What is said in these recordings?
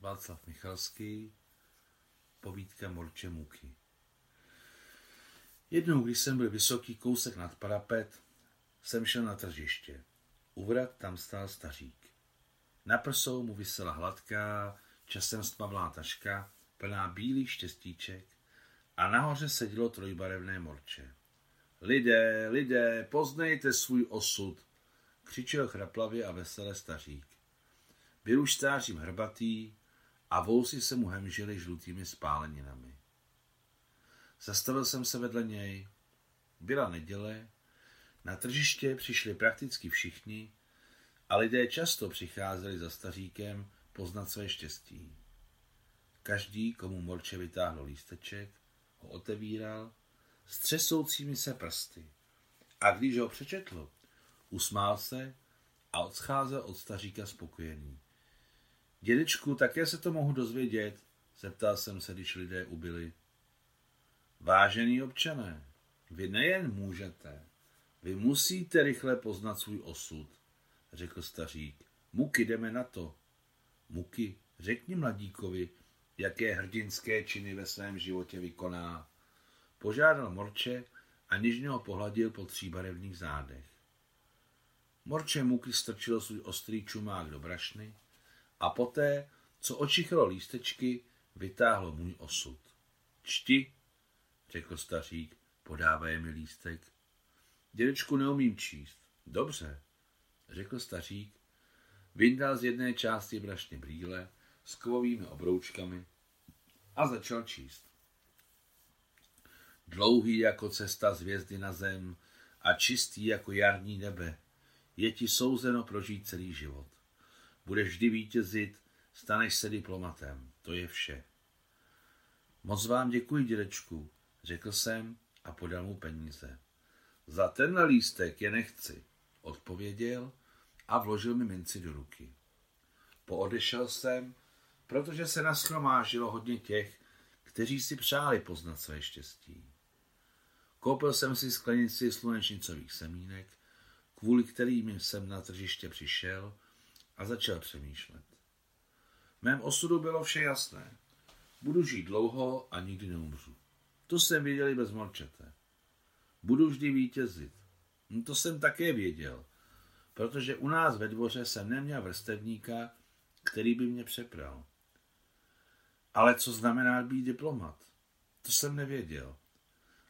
Václav Michalský, povídka Morče Muky. Jednou, když jsem byl vysoký kousek nad parapet, jsem šel na tržiště. U vrat tam stál stařík. Na prsou mu vysela hladká, časem stmavlá taška, plná bílých štěstíček a nahoře sedělo trojbarevné morče. Lidé, lidé, poznejte svůj osud, křičel chraplavě a veselé stařík. Byl už stářím hrbatý a vousy se mu hemžily žlutými spáleninami. Zastavil jsem se vedle něj. Byla neděle, na tržiště přišli prakticky všichni a lidé často přicházeli za staříkem poznat své štěstí. Každý, komu Morče vytáhlo lísteček, ho otevíral s třesoucími se prsty. A když ho přečetl, usmál se a odcházel od staříka spokojený. Dědečku, také se to mohu dozvědět, zeptal jsem se, když lidé ubili. Vážený občané, vy nejen můžete, vy musíte rychle poznat svůj osud, řekl stařík. Muky, jdeme na to. Muky, řekni mladíkovi, jaké hrdinské činy ve svém životě vykoná. Požádal Morče a nižně ho pohladil po tříbarevných zádech. Morče Muky strčil svůj ostrý čumák do brašny a poté, co očichlo lístečky, vytáhlo můj osud. Čti, řekl stařík, podávaje mi lístek. Dědečku neumím číst. Dobře, řekl stařík, vyndal z jedné části brašně brýle s kovovými obroučkami a začal číst. Dlouhý jako cesta z hvězdy na zem a čistý jako jarní nebe, je ti souzeno prožít celý život. Budeš vždy vítězit, staneš se diplomatem. To je vše. Moc vám děkuji, dědečku, řekl jsem a podal mu peníze. Za tenhle lístek je nechci, odpověděl a vložil mi minci do ruky. Poodešel jsem, protože se naschromážilo hodně těch, kteří si přáli poznat své štěstí. Koupil jsem si sklenici slunečnicových semínek, kvůli kterým jsem na tržiště přišel a začal přemýšlet. V mém osudu bylo vše jasné. Budu žít dlouho a nikdy neumřu. To jsem věděl i bez morčete. Budu vždy vítězit. No to jsem také věděl, protože u nás ve dvoře jsem neměl vrstevníka, který by mě přepral. Ale co znamená být diplomat? To jsem nevěděl.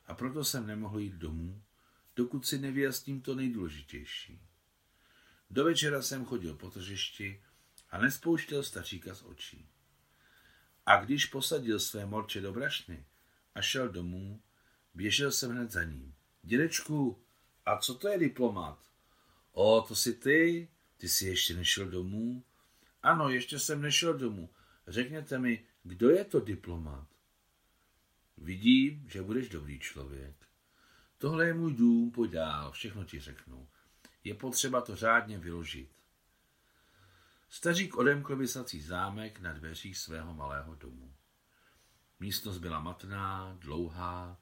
A proto jsem nemohl jít domů, dokud si nevyjasním to nejdůležitější. Do večera jsem chodil po tržišti a nespouštěl staříka z očí. A když posadil své morče do brašny a šel domů, běžel jsem hned za ním. Dědečku, a co to je diplomat? O, to jsi ty? Ty jsi ještě nešel domů? Ano, ještě jsem nešel domů. Řekněte mi, kdo je to diplomat? Vidím, že budeš dobrý člověk. Tohle je můj dům, pojď dál, všechno ti řeknu. Je potřeba to řádně vyložit. Stařík odemkl vysací zámek na dveřích svého malého domu. Místnost byla matná, dlouhá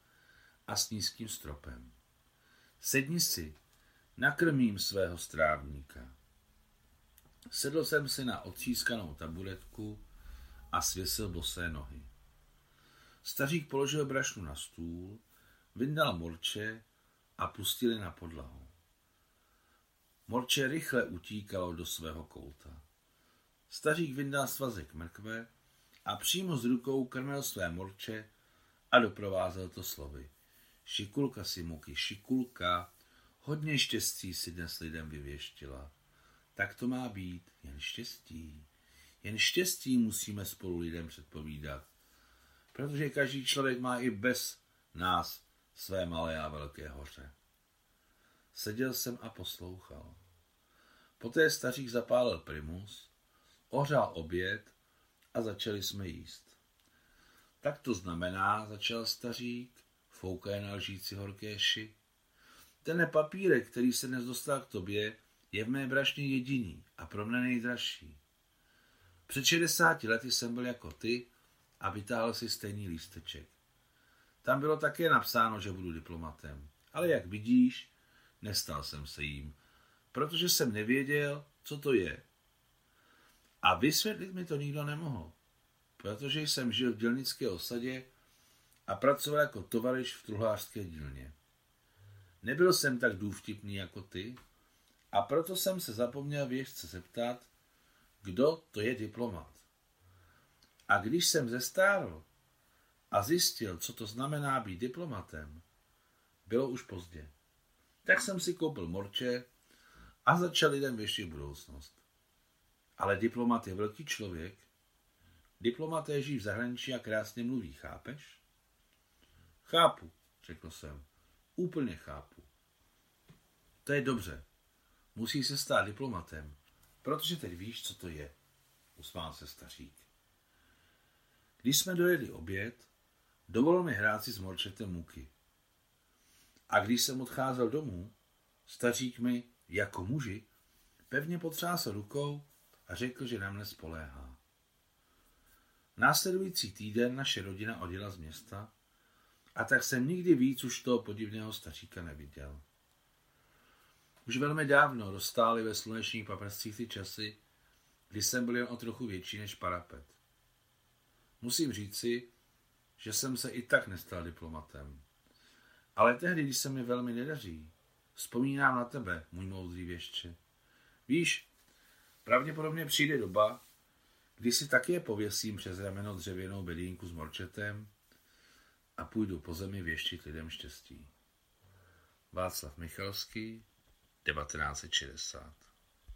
a s nízkým stropem. Sedni si, nakrmím svého strávníka. Sedl jsem si na otřískanou taburetku a svěsil bosé nohy. Stařík položil brašnu na stůl, vyndal morče a pustil na podlahu. Morče rychle utíkalo do svého kouta. Stařík vyndal svazek mrkve a přímo z rukou krmil své morče a doprovázel to slovy. Šikulka si muky, šikulka, hodně štěstí si dnes lidem vyvěštila. Tak to má být, jen štěstí. Jen štěstí musíme spolu lidem předpovídat. Protože každý člověk má i bez nás své malé a velké hoře. Seděl jsem a poslouchal. Poté stařík zapálil primus, ohřál oběd a začali jsme jíst. Tak to znamená, začal stařík, foukaje na lžíci horké ši. Ten papírek, který se dnes dostal k tobě, je v mé brašně jediný a pro mne nejdražší. Před 60 lety jsem byl jako ty a vytáhl si stejný lísteček. Tam bylo také napsáno, že budu diplomatem. Ale jak vidíš, nestal jsem se jím, protože jsem nevěděl, co to je. A vysvětlit mi to nikdo nemohl. protože jsem žil v dělnické osadě a pracoval jako tovariš v truhlářské dílně. Nebyl jsem tak důvtipný jako ty a proto jsem se zapomněl věžce zeptat, kdo to je diplomat. A když jsem zestárl a zjistil, co to znamená být diplomatem, bylo už pozdě. Tak jsem si koupil morče a začal lidem věštit budoucnost. Ale diplomat je velký člověk. Diplomaté žijí v zahraničí a krásně mluví, chápeš? Chápu, řekl jsem. Úplně chápu. To je dobře. Musí se stát diplomatem, protože teď víš, co to je. Usmál se stařík. Když jsme dojedli oběd, dovolil mi hrát si s morčetem muky. A když jsem odcházel domů, stařík mi, jako muži, pevně potřásl rukou a řekl, že na mne spoléhá. Následující týden naše rodina odjela z města a tak jsem nikdy víc už toho podivného staříka neviděl. Už velmi dávno dostály ve slunečních paprscích ty časy, kdy jsem byl jen o trochu větší než parapet. Musím říci, že jsem se i tak nestal diplomatem. Ale tehdy, když se mi velmi nedaří, vzpomínám na tebe, můj moudrý věštče. Víš, pravděpodobně přijde doba, kdy si taky pověsím přes rameno dřevěnou bedínku s morčetem a půjdu po zemi věštit lidem štěstí. Václav Michalský, 1960